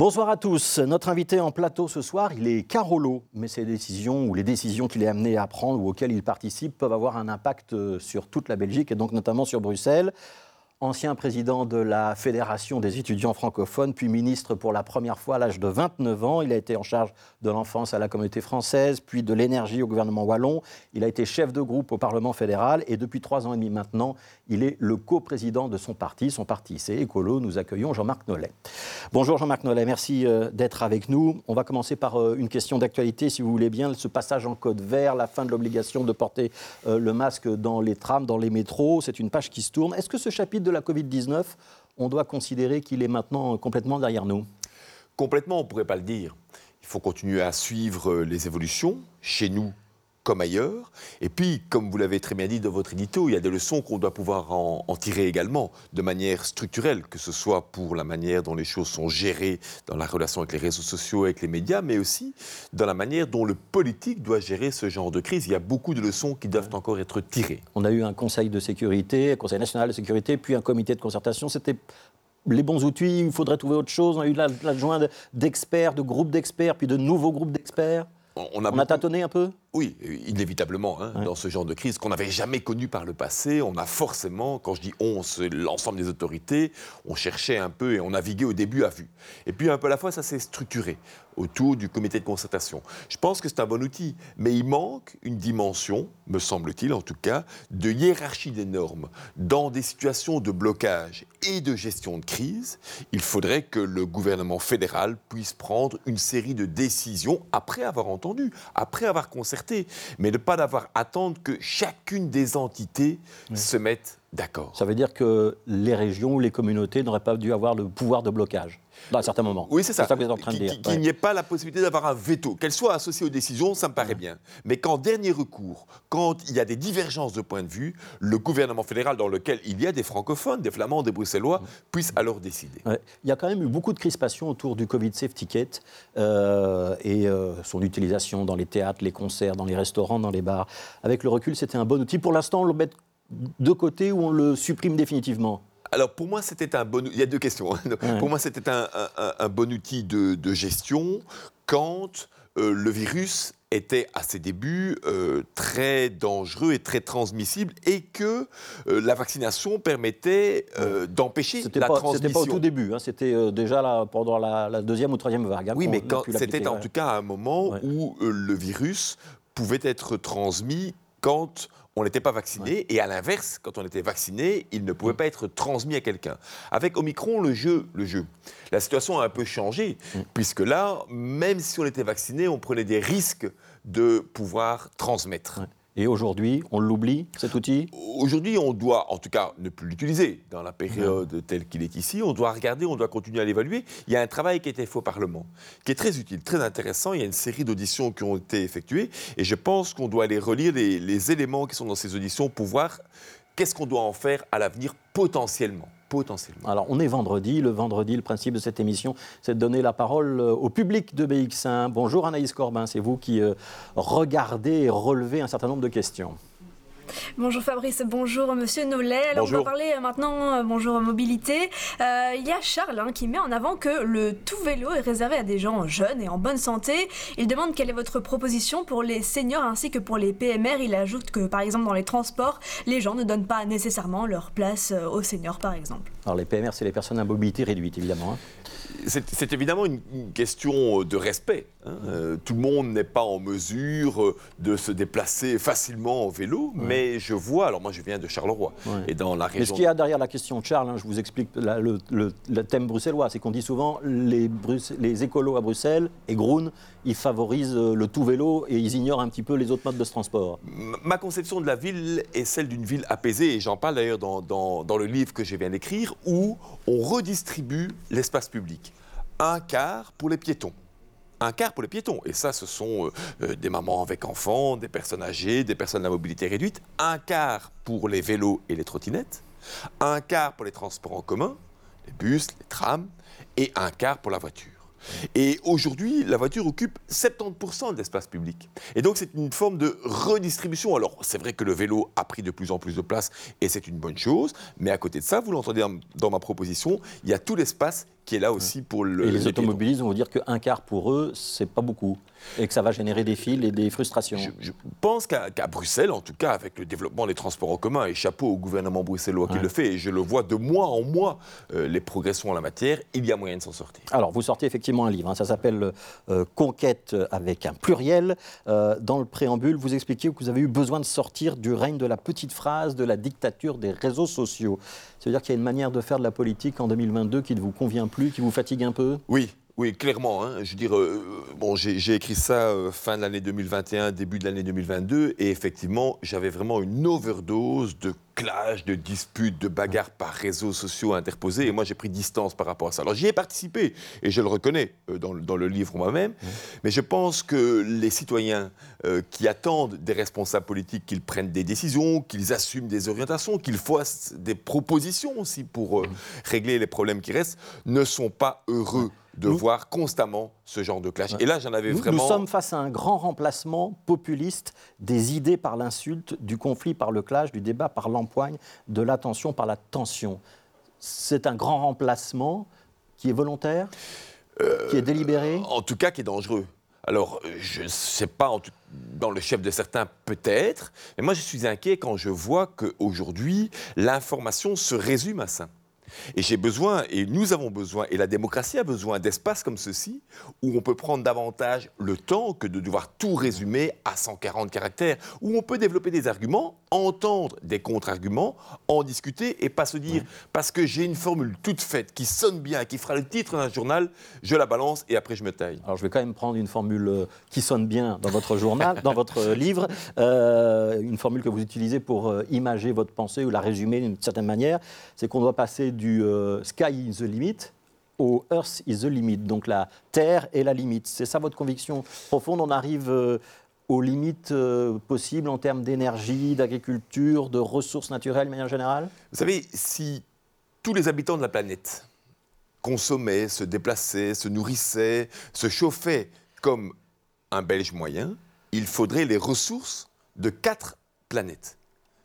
Bonsoir à tous. Notre invité en plateau ce soir, il est Carolo, mais ses décisions ou les décisions qu'il est amené à prendre ou auxquelles il participe peuvent avoir un impact sur toute la Belgique et donc notamment sur Bruxelles ancien président de la Fédération des étudiants francophones, puis ministre pour la première fois à l'âge de 29 ans. Il a été en charge de l'enfance à la communauté française, puis de l'énergie au gouvernement wallon. Il a été chef de groupe au Parlement fédéral et depuis trois ans et demi maintenant, il est le co-président de son parti. Son parti, c'est Écolo. Nous accueillons Jean-Marc Nollet. Bonjour Jean-Marc Nollet, merci euh, d'être avec nous. On va commencer par euh, une question d'actualité, si vous voulez bien. Ce passage en code vert, la fin de l'obligation de porter euh, le masque dans les trams, dans les métros, c'est une page qui se tourne. Est-ce que ce chapitre de la Covid-19, on doit considérer qu'il est maintenant complètement derrière nous Complètement, on ne pourrait pas le dire. Il faut continuer à suivre les évolutions chez nous comme ailleurs. Et puis, comme vous l'avez très bien dit dans votre édito, il y a des leçons qu'on doit pouvoir en, tirer également de manière structurelle, que ce soit pour la manière dont les choses sont gérées dans la relation avec les réseaux sociaux, avec les médias, mais aussi dans la manière dont le politique doit gérer ce genre de crise. Il y a beaucoup de leçons qui doivent encore être tirées. On a eu un conseil de sécurité, un conseil national de sécurité, puis un comité de concertation. C'était les bons outils, il faudrait trouver autre chose. On a eu l'adjoint d'experts, de groupes d'experts, puis de nouveaux groupes d'experts. On a, tâtonné un peu Oui, inévitablement, hein, dans ce genre de crise qu'on n'avait jamais connu par le passé. On a forcément, quand je dis on, c'est l'ensemble des autorités, on cherchait un peu et on naviguait au début à vue. Et puis un peu à la fois, ça s'est structuré autour du comité de concertation. Je pense que c'est un bon outil, mais il manque une dimension, me semble-t-il en tout cas, de hiérarchie des normes. Dans des situations de blocage et de gestion de crise, il faudrait que le gouvernement fédéral puisse prendre une série de décisions après avoir entendu, après avoir concerté, mais ne pas d'avoir attendre que chacune des entités se mette d'accord. Ça veut dire que les régions ou les communautés n'auraient pas dû avoir le pouvoir de blocage dans un certain moment. Oui, c'est ça. Qu'il n'y ait pas la possibilité d'avoir un veto. Qu'elle soit associée aux décisions, ça me paraît bien. Mais qu'en dernier recours, quand il y a des divergences de point de vue, le gouvernement fédéral, dans lequel il y a des francophones, des flamands, des bruxellois, puisse alors décider. Il y a quand même eu beaucoup de crispations autour du Covid Safe Ticket euh, et euh, son utilisation dans les théâtres, les concerts, dans les restaurants, dans les bars. Avec le recul, c'était un bon outil. Pour l'instant, on le met de côté ou on le supprime définitivement alors pour moi, c'était un bon. Il y a deux questions. Hein. Pour moi, c'était un, bon outil de, gestion quand euh, le virus était à ses débuts euh, très dangereux et très transmissible et que euh, la vaccination permettait d'empêcher la transmission. C'était pas au tout début, hein. c'était déjà là, pendant la, deuxième ou troisième vague. Hein, oui, mais c'était en tout cas un moment où le virus pouvait être transmis quand on n'était pas vacciné, et à l'inverse, quand on était vacciné, il ne pouvait mm. pas être transmis à quelqu'un. Avec Omicron, le jeu, le jeu, la situation a un peu changé, mm. puisque là, même si on était vacciné, on prenait des risques de pouvoir transmettre. Et aujourd'hui, on l'oublie, cet outil? Aujourd'hui, on doit, en tout cas, ne plus l'utiliser dans la période telle qu'il est ici. On doit regarder, on doit continuer à l'évaluer. Il y a un travail qui a été fait au Parlement, qui est très utile, très intéressant. Il y a une série d'auditions qui ont été effectuées. Et je pense qu'on doit aller relire les, les éléments qui sont dans ces auditions pour voir qu'est-ce qu'on doit en faire à l'avenir potentiellement potentiellement. Alors, on est vendredi. Le vendredi, le principe de cette émission, c'est de donner la parole euh, au public de BX1. Bonjour Anaïs Corbin, c'est vous qui euh, regardez et relevez un certain nombre de questions. Bonjour Fabrice, bonjour Monsieur Nollet. Alors on va parler euh, maintenant, euh, bonjour mobilité. Euh, il y a Charles hein, qui met en avant que le tout vélo est réservé à des gens jeunes et en bonne santé. Il demande quelle est votre proposition pour les seniors ainsi que pour les PMR. Il ajoute que par exemple dans les transports, les gens ne donnent pas nécessairement leur place aux seniors par exemple. Alors les PMR, c'est les personnes à mobilité réduite évidemment. Hein c'est évidemment une, question de respect. Hein. Euh, tout le monde n'est pas en mesure euh, de se déplacer facilement en vélo, mais je vois, alors moi je viens de Charleroi, et dans la région... Mais ce qu'il y a derrière la question de Charles, hein, je vous explique le, thème bruxellois, c'est qu'on dit souvent les, les écolos à Bruxelles et Groen, ils favorisent euh, le tout vélo et ils ignorent un petit peu les autres modes de transport. Ma conception de la ville est celle d'une ville apaisée, et j'en parle d'ailleurs dans, dans le livre que je viens d'écrire, où on redistribue l'espace public un quart pour les piétons. Un quart pour les piétons. Et ça, ce sont euh, euh, des mamans avec enfants, des personnes âgées, des personnes à mobilité réduite. Un quart pour les vélos et les trottinettes. Un quart pour les transports en commun, les bus, les trams. Et un quart pour la voiture. Et aujourd'hui, la voiture occupe 70% de l'espace public. Et donc, c'est une forme de redistribution. Alors, c'est vrai que le vélo a pris de plus en plus de place et c'est une bonne chose. Mais à côté de ça, vous l'entendez dans ma proposition, il y a tout l'espace qui est là aussi pour le. Et les, automobilistes vont vous dire qu'un quart pour eux, c'est pas beaucoup. Et que ça va générer des fils et des frustrations. Je, pense qu'à Bruxelles, en tout cas, avec le développement des transports en commun, et chapeau au gouvernement bruxellois qui le fait, et je le vois de mois en mois, euh, les progressions en la matière, il y a moyen de s'en sortir. Alors, vous sortez effectivement un livre, hein, ça s'appelle euh, Conquête avec un pluriel. Euh, dans le préambule, vous expliquez que vous avez eu besoin de sortir du règne de la petite phrase, de la dictature des réseaux sociaux. Ça veut dire qu'il y a une manière de faire de la politique en 2022 qui ne vous convient plus, qui vous fatigue un peu? Oui, oui, clairement. Hein. Je veux dire, euh, bon, j'ai écrit ça euh, fin de l'année 2021, début de l'année 2022, et effectivement, j'avais vraiment une overdose de clash, de disputes, de bagarres par réseaux sociaux interposés, et moi j'ai pris distance par rapport à ça. Alors j'y ai participé, et je le reconnais euh, dans, dans, le livre moi-même, mais je pense que les citoyens qui attendent des responsables politiques qu'ils prennent des décisions, qu'ils assument des orientations, qu'ils fassent des propositions aussi pour régler les problèmes qui restent, ne sont pas heureux de voir constamment ce genre de clash. Et là, j'en avais vraiment. Nous sommes face à un grand remplacement populiste des idées par l'insulte, du conflit par le clash, du débat par l'empoigne, de l'attention par la tension. C'est un grand remplacement qui est volontaire, qui est délibéré euh, En tout cas, qui est dangereux. Alors, je ne sais pas, dans le chef de certains peut-être, mais moi je suis inquiet quand je vois qu'aujourd'hui, l'information se résume à ça. Et j'ai besoin, et nous avons besoin, et la démocratie a besoin d'espaces comme ceci, où on peut prendre davantage le temps que de devoir tout résumer à 140 caractères, où on peut développer des arguments, entendre des contre-arguments, en discuter et pas se dire, parce que j'ai une formule toute faite qui sonne bien, qui fera le titre d'un journal, je la balance et après je me taille. Alors je vais quand même prendre une formule euh, qui sonne bien dans votre journal, dans votre euh, livre, euh, une formule que vous utilisez pour imager votre pensée ou la résumer d'une certaine manière, c'est qu'on doit passer du euh, Sky is the limit au Earth is the limit, donc la Terre est la limite. C'est ça votre conviction profonde? On arrive euh, aux limites euh, possibles en termes d'énergie, d'agriculture, de ressources naturelles de manière générale? Vous savez, si tous les habitants de la planète consommaient, se déplaçaient, se nourrissaient, se chauffaient comme un Belge moyen, il faudrait les ressources de quatre planètes.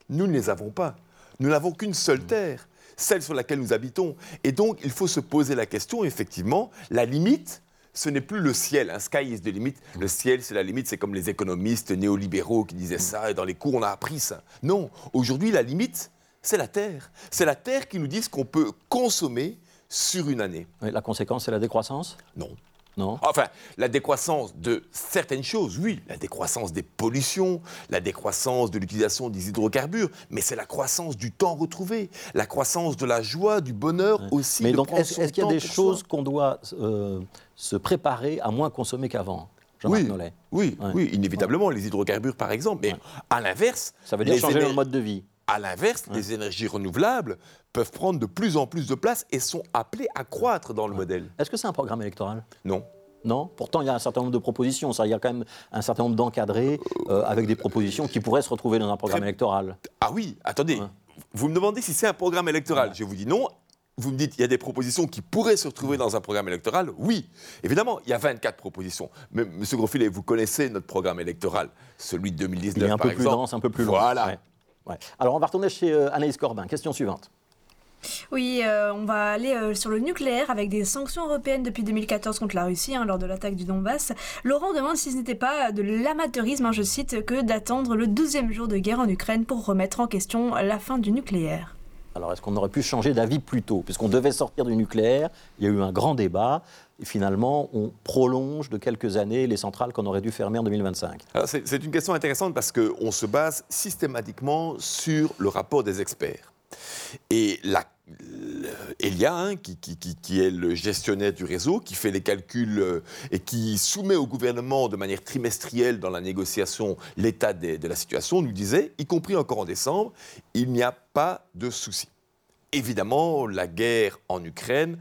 Nous ne les avons pas. Nous n'avons qu'une seule Terre celle sur laquelle nous habitons. Et donc, il faut se poser la question, effectivement, la limite, ce n'est plus le ciel. Un sky is the limit. Le ciel, c'est la limite. C'est comme les économistes néolibéraux qui disaient ça, et dans les cours, on a appris ça. Non, aujourd'hui, la limite, c'est la Terre. C'est la Terre qui nous dit ce qu'on peut consommer sur une année. la conséquence, c'est la décroissance? Non. Non. Enfin, la décroissance de certaines choses, oui, la décroissance des pollutions, la décroissance de l'utilisation des hydrocarbures, mais c'est la croissance du temps retrouvé, la croissance de la joie, du bonheur aussi. Mais donc, est-ce qu'il y a des choses qu'on doit euh, se préparer à moins consommer qu'avant oui, oui, oui, inévitablement, les hydrocarbures par exemple, mais à l'inverse... Ça veut dire changer le mode de vie à l'inverse, les énergies renouvelables peuvent prendre de plus en plus de place et sont appelées à croître dans le modèle. Est-ce que c'est un programme électoral? Non. Non? Pourtant, il y a un certain nombre de propositions. Ça, il y a quand même un certain nombre d'encadrés euh, avec des propositions qui pourraient se retrouver dans un programme électoral. Ah oui, attendez. Vous me demandez si c'est un programme électoral. Je vous dis non. Vous me dites qu'il y a des propositions qui pourraient se retrouver dans un programme électoral. Oui, évidemment, il y a 24 propositions. Mais, M. Grosfilet, vous connaissez notre programme électoral, celui de 2019, il est un peu plus dense, un peu plus long. Voilà. Alors, on va retourner chez euh, Anaïs Corbin. Question suivante. Oui, euh, on va aller euh, sur le nucléaire avec des sanctions européennes depuis 2014 contre la Russie hein, lors de l'attaque du Donbass. Laurent demande si ce n'était pas de l'amateurisme, hein, je cite, que d'attendre le 12e jour de guerre en Ukraine pour remettre en question la fin du nucléaire. Alors, est-ce qu'on aurait pu changer d'avis plus tôt? Puisqu'on devait sortir du nucléaire, il y a eu un grand débat. Et finalement, on prolonge de quelques années les centrales qu'on aurait dû fermer en 2025 C'est une question intéressante parce qu'on se base systématiquement sur le rapport des experts. Et la, Elia, hein, qui, est le gestionnaire du réseau, qui fait les calculs euh, et qui soumet au gouvernement de manière trimestrielle dans la négociation l'état de, de la situation, nous disait, y compris encore en décembre, il n'y a pas de souci. Évidemment, la guerre en Ukraine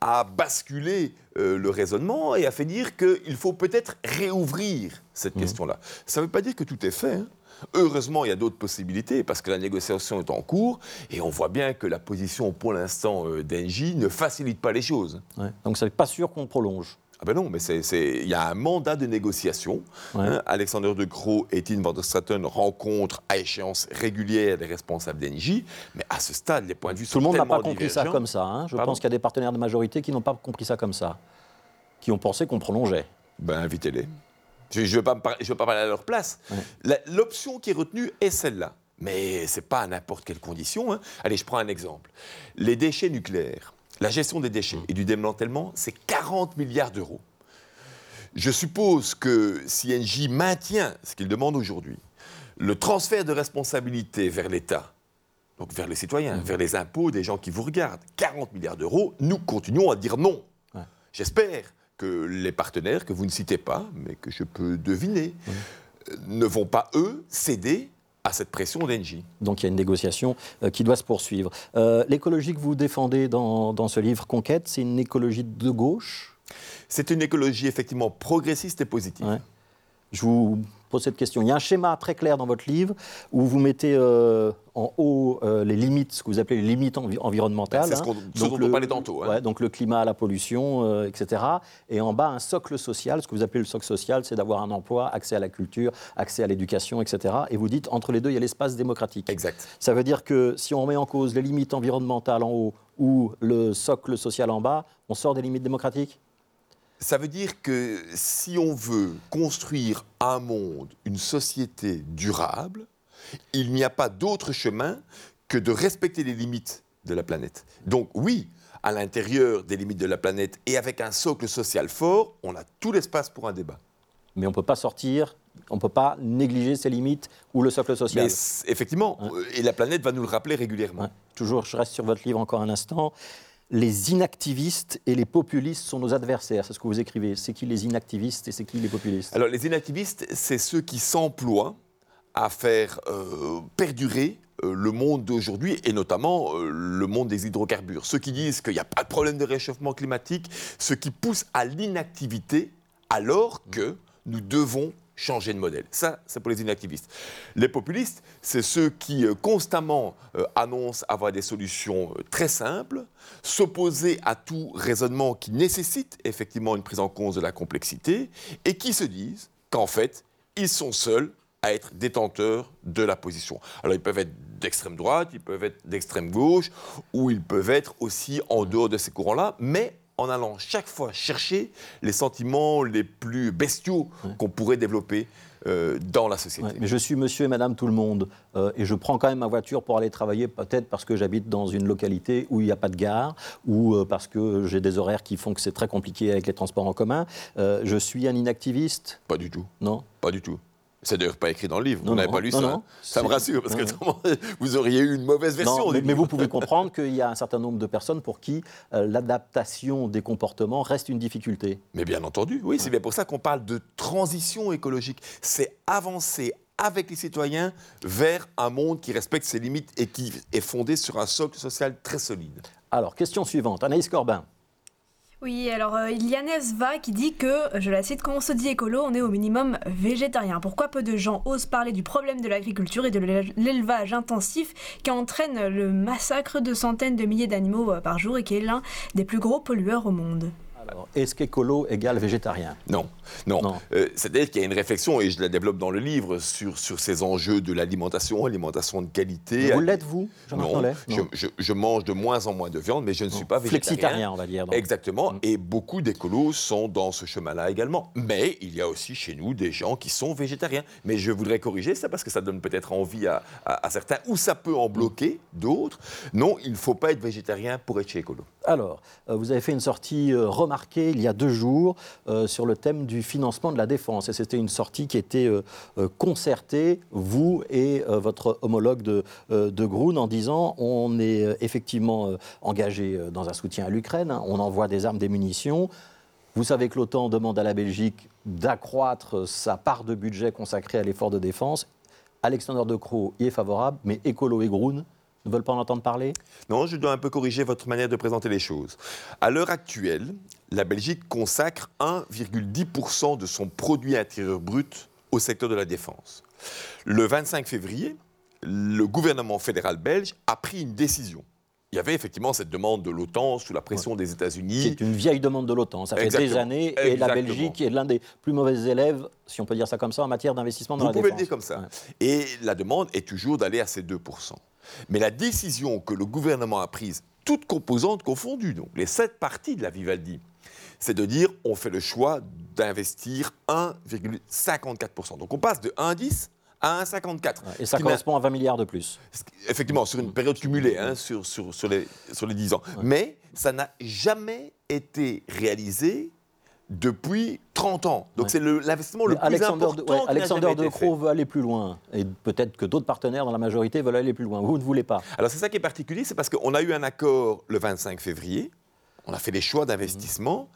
a basculé euh, le raisonnement et a fait dire qu'il faut peut-être réouvrir cette mmh. question-là. Ça ne veut pas dire que tout est fait. Hein. Heureusement, il y a d'autres possibilités parce que la négociation est en cours et on voit bien que la position pour l'instant euh, d'Engie ne facilite pas les choses. Donc, ça n'est pas sûr qu'on prolonge Ah ben non, mais il y a un mandat de négociation. Hein. Alexander De Croo et Tim van der Straten rencontrent à échéance régulière les responsables d'Engie, mais à ce stade, les points de vue sont Tout le monde n'a pas compris ça comme ça. Hein. Je pense qu'il y a des partenaires de majorité qui n'ont pas compris ça comme ça, qui ont pensé qu'on prolongeait. Ben invitez-les. Je ne veux, pas parler à leur place. L'option qui est retenue est celle-là. Mais ce n'est pas à n'importe quelle condition. Hein. Allez, je prends un exemple. Les déchets nucléaires, la gestion des déchets et du démantèlement, c'est 40 milliards d'euros. Je suppose que si NJ maintient ce qu'il demande aujourd'hui, le transfert de responsabilité vers l'État, donc vers les citoyens, mmh. vers les impôts des gens qui vous regardent, 40 milliards d'euros, nous continuons à dire non. J'espère que les partenaires que vous ne citez pas, mais que je peux deviner, ne vont pas, eux, céder à cette pression d'Engie. Donc il y a une négociation euh, qui doit se poursuivre. Euh, l'écologie que vous défendez dans, dans ce livre Conquête, c'est une écologie de gauche? C'est une écologie effectivement progressiste et positive. Je vous pose cette question. Il y a un schéma très clair dans votre livre où vous mettez euh, en haut euh, les limites, ce que vous appelez les limites environnementales. C'est ce, hein. dont on parlait tantôt. Hein. donc le climat, la pollution, euh, etc. Et en bas, un socle social. Ce que vous appelez le socle social, c'est d'avoir un emploi, accès à la culture, accès à l'éducation, etc. Et vous dites, entre les deux, il y a l'espace démocratique. Exact. Ça veut dire que si on met en cause les limites environnementales en haut ou le socle social en bas, on sort des limites démocratiques? Ça veut dire que si on veut construire un monde, une société durable, il n'y a pas d'autre chemin que de respecter les limites de la planète. Donc oui, à l'intérieur des limites de la planète et avec un socle social fort, on a tout l'espace pour un débat. Mais on ne peut pas sortir, on ne peut pas négliger ces limites ou le socle social. effectivement, et la planète va nous le rappeler régulièrement. Toujours, je reste sur votre livre encore un instant les inactivistes et les populistes sont nos adversaires. C'est ce que vous écrivez. C'est qui les inactivistes et c'est qui les populistes? Alors les inactivistes, c'est ceux qui s'emploient à faire euh, perdurer euh, le monde d'aujourd'hui et notamment euh, le monde des hydrocarbures. Ceux qui disent qu'il n'y a pas de problème de réchauffement climatique, ceux qui poussent à l'inactivité alors que nous devons changer de modèle. Ça, c'est pour les inactivistes. Les populistes, c'est ceux qui euh, constamment euh, annoncent avoir des solutions euh, très simples, s'opposer à tout raisonnement qui nécessite effectivement une prise en compte de la complexité, et qui se disent qu'en fait, ils sont seuls à être détenteurs de la position. Alors ils peuvent être d'extrême droite, ils peuvent être d'extrême gauche, ou ils peuvent être aussi en dehors de ces courants-là, mais en allant chaque fois chercher les sentiments les plus bestiaux qu'on pourrait développer euh, dans la société. mais je suis monsieur et madame tout le monde euh, et je prends quand même ma voiture pour aller travailler, peut-être parce que j'habite dans une localité où il n'y a pas de gare ou euh, parce que j'ai des horaires qui font que c'est très compliqué avec les transports en commun. je suis un inactiviste? Pas du tout. Non? Pas du tout. C'est d'ailleurs pas écrit dans le livre. vous n'avez pas lu ça. Ça me rassure parce que vous auriez eu une mauvaise version. mais, vous pouvez comprendre qu'il y a un certain nombre de personnes pour qui euh, l'adaptation des comportements reste une difficulté. Mais bien entendu, oui, c'est bien pour ça qu'on parle de transition écologique. C'est avancer avec les citoyens vers un monde qui respecte ses limites et qui est fondé sur un socle social très solide. Alors, question suivante. Anaïs Corbin. Oui, alors euh, il y a Nesva qui dit que, je la cite, quand on se dit écolo, on est au minimum végétarien. Pourquoi peu de gens osent parler du problème de l'agriculture et de l'élevage intensif qui entraîne le massacre de centaines de milliers d'animaux euh, par jour et qui est l'un des plus gros pollueurs au monde? Est-ce qu'écolo égale végétarien? Non, non. Euh, c'est-à-dire qu'il y a une réflexion, et je la développe dans le livre, sur, sur ces enjeux de l'alimentation, alimentation de qualité. vous l'êtes, vous Non, non. Je, je, mange de moins en moins de viande, mais je ne suis pas végétarien. Flexitarien, on va dire. Exactement, mm. et beaucoup d'écolos sont dans ce chemin-là également. Mais il y a aussi chez nous des gens qui sont végétariens. Mais je voudrais corriger ça parce que ça donne peut-être envie à, à, certains, ou ça peut en bloquer d'autres. Non, il ne faut pas être végétarien pour être chez écolo. Alors, euh, vous avez fait une sortie euh, remarquée il y a deux jours euh, sur le thème du financement de la défense. Et c'était une sortie qui était concertée, vous et votre homologue de, de Groen, en disant on est effectivement engagé dans un soutien à l'Ukraine, hein. on envoie des armes, des munitions. Vous savez que l'OTAN demande à la Belgique d'accroître sa part de budget consacrée à l'effort de défense. Alexander De Croo y est favorable, mais Écolo et Groen ne veulent pas en entendre parler? Non, je dois un peu corriger votre manière de présenter les choses. À l'heure actuelle, la Belgique consacre 1,10% de son produit intérieur brut au secteur de la défense. Le 25 février, le gouvernement fédéral belge a pris une décision il y avait effectivement cette demande de l'OTAN sous la pression des États-Unis. C'est une vieille demande de l'OTAN. Ça fait des années et la Belgique est l'un des plus mauvais élèves, si on peut dire ça comme ça, en matière d'investissement dans Vous la défense. Vous pouvez le dire comme ça. Et la demande est toujours d'aller à ces 2%. Mais la décision que le gouvernement a prise, toutes composantes confondues, donc les sept parties de la Vivaldi, c'est de dire on fait le choix d'investir 1,54%. Donc on passe de 1,10 à 1,54. Et ça correspond à 20 milliards de plus. Effectivement, sur une période cumulée, hein, sur, sur, sur, les, sur les 10 ans. Mais ça n'a jamais été réalisé depuis 30 ans. Donc c'est l'investissement le, plus Alexander important. De, Alexander De Croo veut aller plus loin. Et peut-être que d'autres partenaires dans la majorité veulent aller plus loin. Vous ne voulez pas. Alors c'est ça qui est particulier, c'est parce qu'on a eu un accord le 25 février. On a fait des choix d'investissement.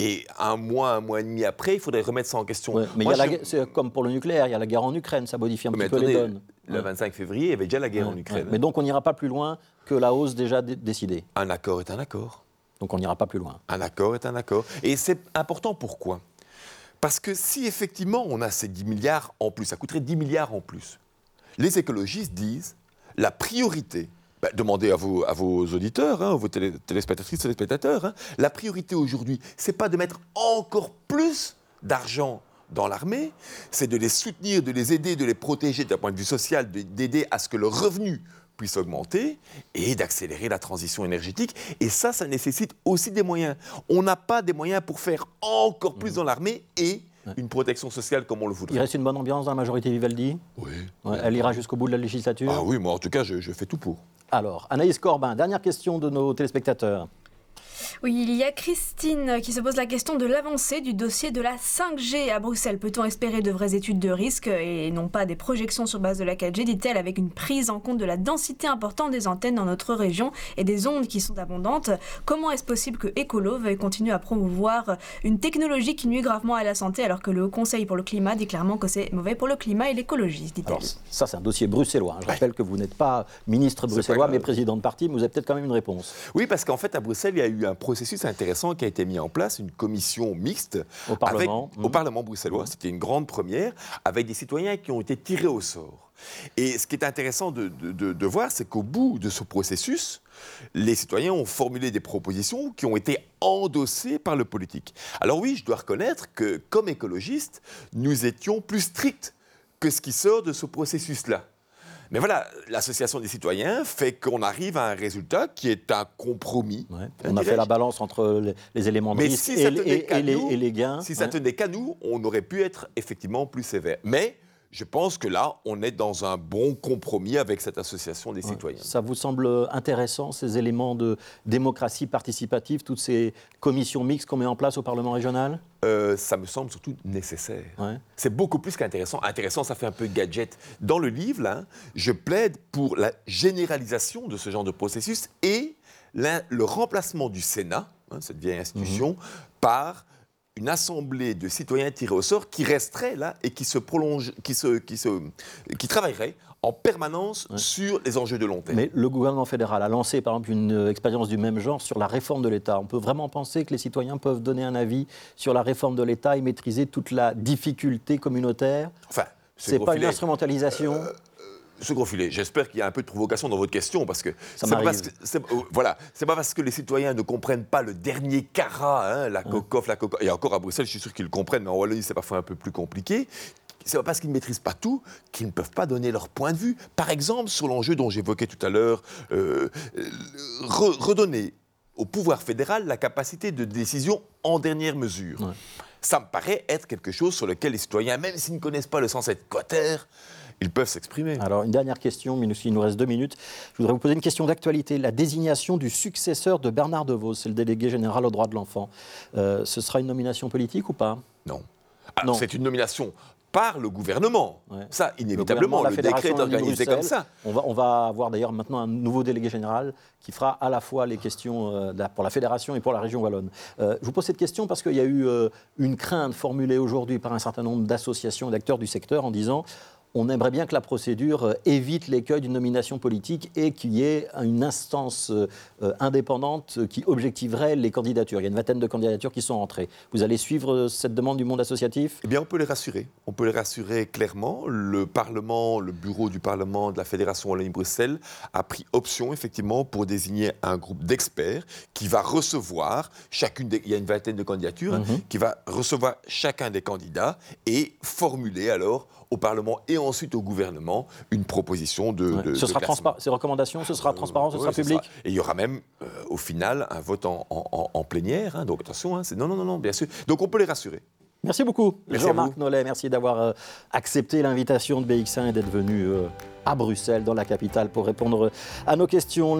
Et un mois, un mois et demi après, il faudrait remettre ça en question. mais c'est comme pour le nucléaire, il y a la guerre en Ukraine, ça modifie un petit peu les donnes. Le 25 février, il y avait déjà la guerre en Ukraine. Mais donc on n'ira pas plus loin que la hausse déjà décidée. Un accord est un accord. Donc on n'ira pas plus loin. Un accord est un accord. Et c'est important pourquoi? Parce que si effectivement on a ces 10 milliards en plus, ça coûterait 10 milliards en plus, les écologistes disent la priorité, bah, demandez à vos, à auditeurs, hein, vos télé, téléspectatrices, téléspectateurs, hein, la priorité aujourd'hui, c'est pas de mettre encore plus d'argent dans l'armée, c'est de les soutenir, de les aider, de les protéger d'un point de vue social, d'aider à ce que le revenu puisse augmenter et d'accélérer la transition énergétique. Et ça, ça nécessite aussi des moyens. On n'a pas des moyens pour faire encore plus mmh. dans l'armée et une protection sociale comme on le voudrait. Il reste une bonne ambiance dans la majorité Vivaldi Oui. elle ira jusqu'au bout de la législature Ah oui, moi en tout cas, je, je fais tout pour. Alors, Anaïs Corbin, dernière question de nos téléspectateurs. Oui, il y a Christine qui se pose la question de l'avancée du dossier de la 5G à Bruxelles. Peut-on espérer de vraies études de risque et non pas des projections sur base de la 4G, dit-elle, avec une prise en compte de la densité importante des antennes dans notre région et des ondes qui sont abondantes? Comment est-ce possible que Ecolo veuille continuer à promouvoir une technologie qui nuit gravement à la santé alors que le Haut Conseil pour le climat dit clairement que c'est mauvais pour le climat et l'écologie, dit-elle? Ça, c'est un dossier bruxellois. Je rappelle que vous n'êtes pas ministre bruxellois, mais président de parti, mais vous avez peut-être quand même une réponse. Oui, parce qu'en fait, à Bruxelles, il y a eu un processus intéressant qui a été mis en place, une commission mixte au Parlement, mmh. Parlement bruxellois. C'était une grande première, avec des citoyens qui ont été tirés au sort. Et ce qui est intéressant de, de voir, c'est qu'au bout de ce processus, les citoyens ont formulé des propositions qui ont été endossées par le politique. Alors oui, je dois reconnaître que, comme écologistes, nous étions plus stricts que ce qui sort de ce processus-là. Mais voilà, l'association des citoyens fait qu'on arrive à un résultat qui est un compromis. On a fait la balance entre les, éléments de risque et, les, gains. Si ça tenait qu'à nous, on aurait pu être effectivement plus sévère. Mais je pense que là, on est dans un bon compromis avec cette association des citoyens. Ça vous semble intéressant, ces éléments de démocratie participative, toutes ces commissions mixtes qu'on met en place au Parlement régional? Euh, Ça me semble surtout nécessaire. C'est beaucoup plus qu'intéressant. Intéressant, ça fait un peu gadget. Dans le livre, là, je plaide pour la généralisation de ce genre de processus et le remplacement du Sénat, hein, cette vieille institution, mhm. par une assemblée de citoyens tirés au sort qui resterait là et qui se prolonge, qui se, qui se, qui travaillerait en permanence sur les enjeux de long terme. Mais le gouvernement fédéral a lancé par exemple une euh, expérience du même genre sur la réforme de l'État. On peut vraiment penser que les citoyens peuvent donner un avis sur la réforme de l'État et maîtriser toute la difficulté communautaire? Enfin, c'est pas une instrumentalisation? Euh, gros filet, j'espère qu'il y a un peu de provocation dans votre question, parce que c'est pas parce que oh, voilà, c'est pas parce que les citoyens ne comprennent pas le dernier carat, hein, la cocof, la cocof, et encore à Bruxelles, je suis sûr qu'ils le comprennent, mais en Wallonie, c'est parfois un peu plus compliqué. C'est pas parce qu'ils ne maîtrisent pas tout qu'ils ne peuvent pas donner leur point de vue. Par exemple, sur l'enjeu dont j'évoquais tout à l'heure, euh, redonner au pouvoir fédéral la capacité de décision en dernière mesure. Ça me paraît être quelque chose sur lequel les citoyens, même s'ils ne connaissent pas le sens être quater, ils peuvent s'exprimer. Alors, une dernière question, mais il nous reste deux minutes. Je voudrais vous poser une question d'actualité. La désignation du successeur de Bernard DeVos, c'est le délégué général aux droits de l'enfant. Euh, ce sera une nomination politique ou pas? Non. non. C'est une nomination par le gouvernement. Ça, inévitablement, le, décret est organisé comme ça. On va, on va avoir d'ailleurs maintenant un nouveau délégué général qui fera à la fois les questions euh, pour la fédération et pour la région wallonne. Euh, je vous pose cette question parce qu'il y a eu une crainte formulée aujourd'hui par un certain nombre d'associations et d'acteurs du secteur en disant on aimerait bien que la procédure euh, évite l'écueil d'une nomination politique et qu'il y ait une instance euh, euh, indépendante qui objectiverait les candidatures. Il y a une vingtaine de candidatures qui sont entrées. Vous allez suivre cette demande du monde associatif? Eh bien, on peut les rassurer. On peut les rassurer clairement. Le Parlement, le bureau du Parlement de la Fédération Wallonie-Bruxelles a pris option, effectivement, pour désigner un groupe d'experts qui va recevoir chacune des... Il y a une vingtaine de candidatures, mhm. qui va recevoir chacun des candidats et formuler alors au Parlement et ensuite au gouvernement une proposition de. ce sera transparent. Ces recommandations, ce sera transparent, ce sera public? Et il y aura même, euh, au final, un vote en, plénière. Hein. donc attention, hein, non, non, non, non, bien sûr. Donc on peut les rassurer. Merci beaucoup, Jean-Marc Nollet. Merci d'avoir euh, accepté l'invitation de BX1 et d'être venu euh, à Bruxelles, dans la capitale, pour répondre à nos questions.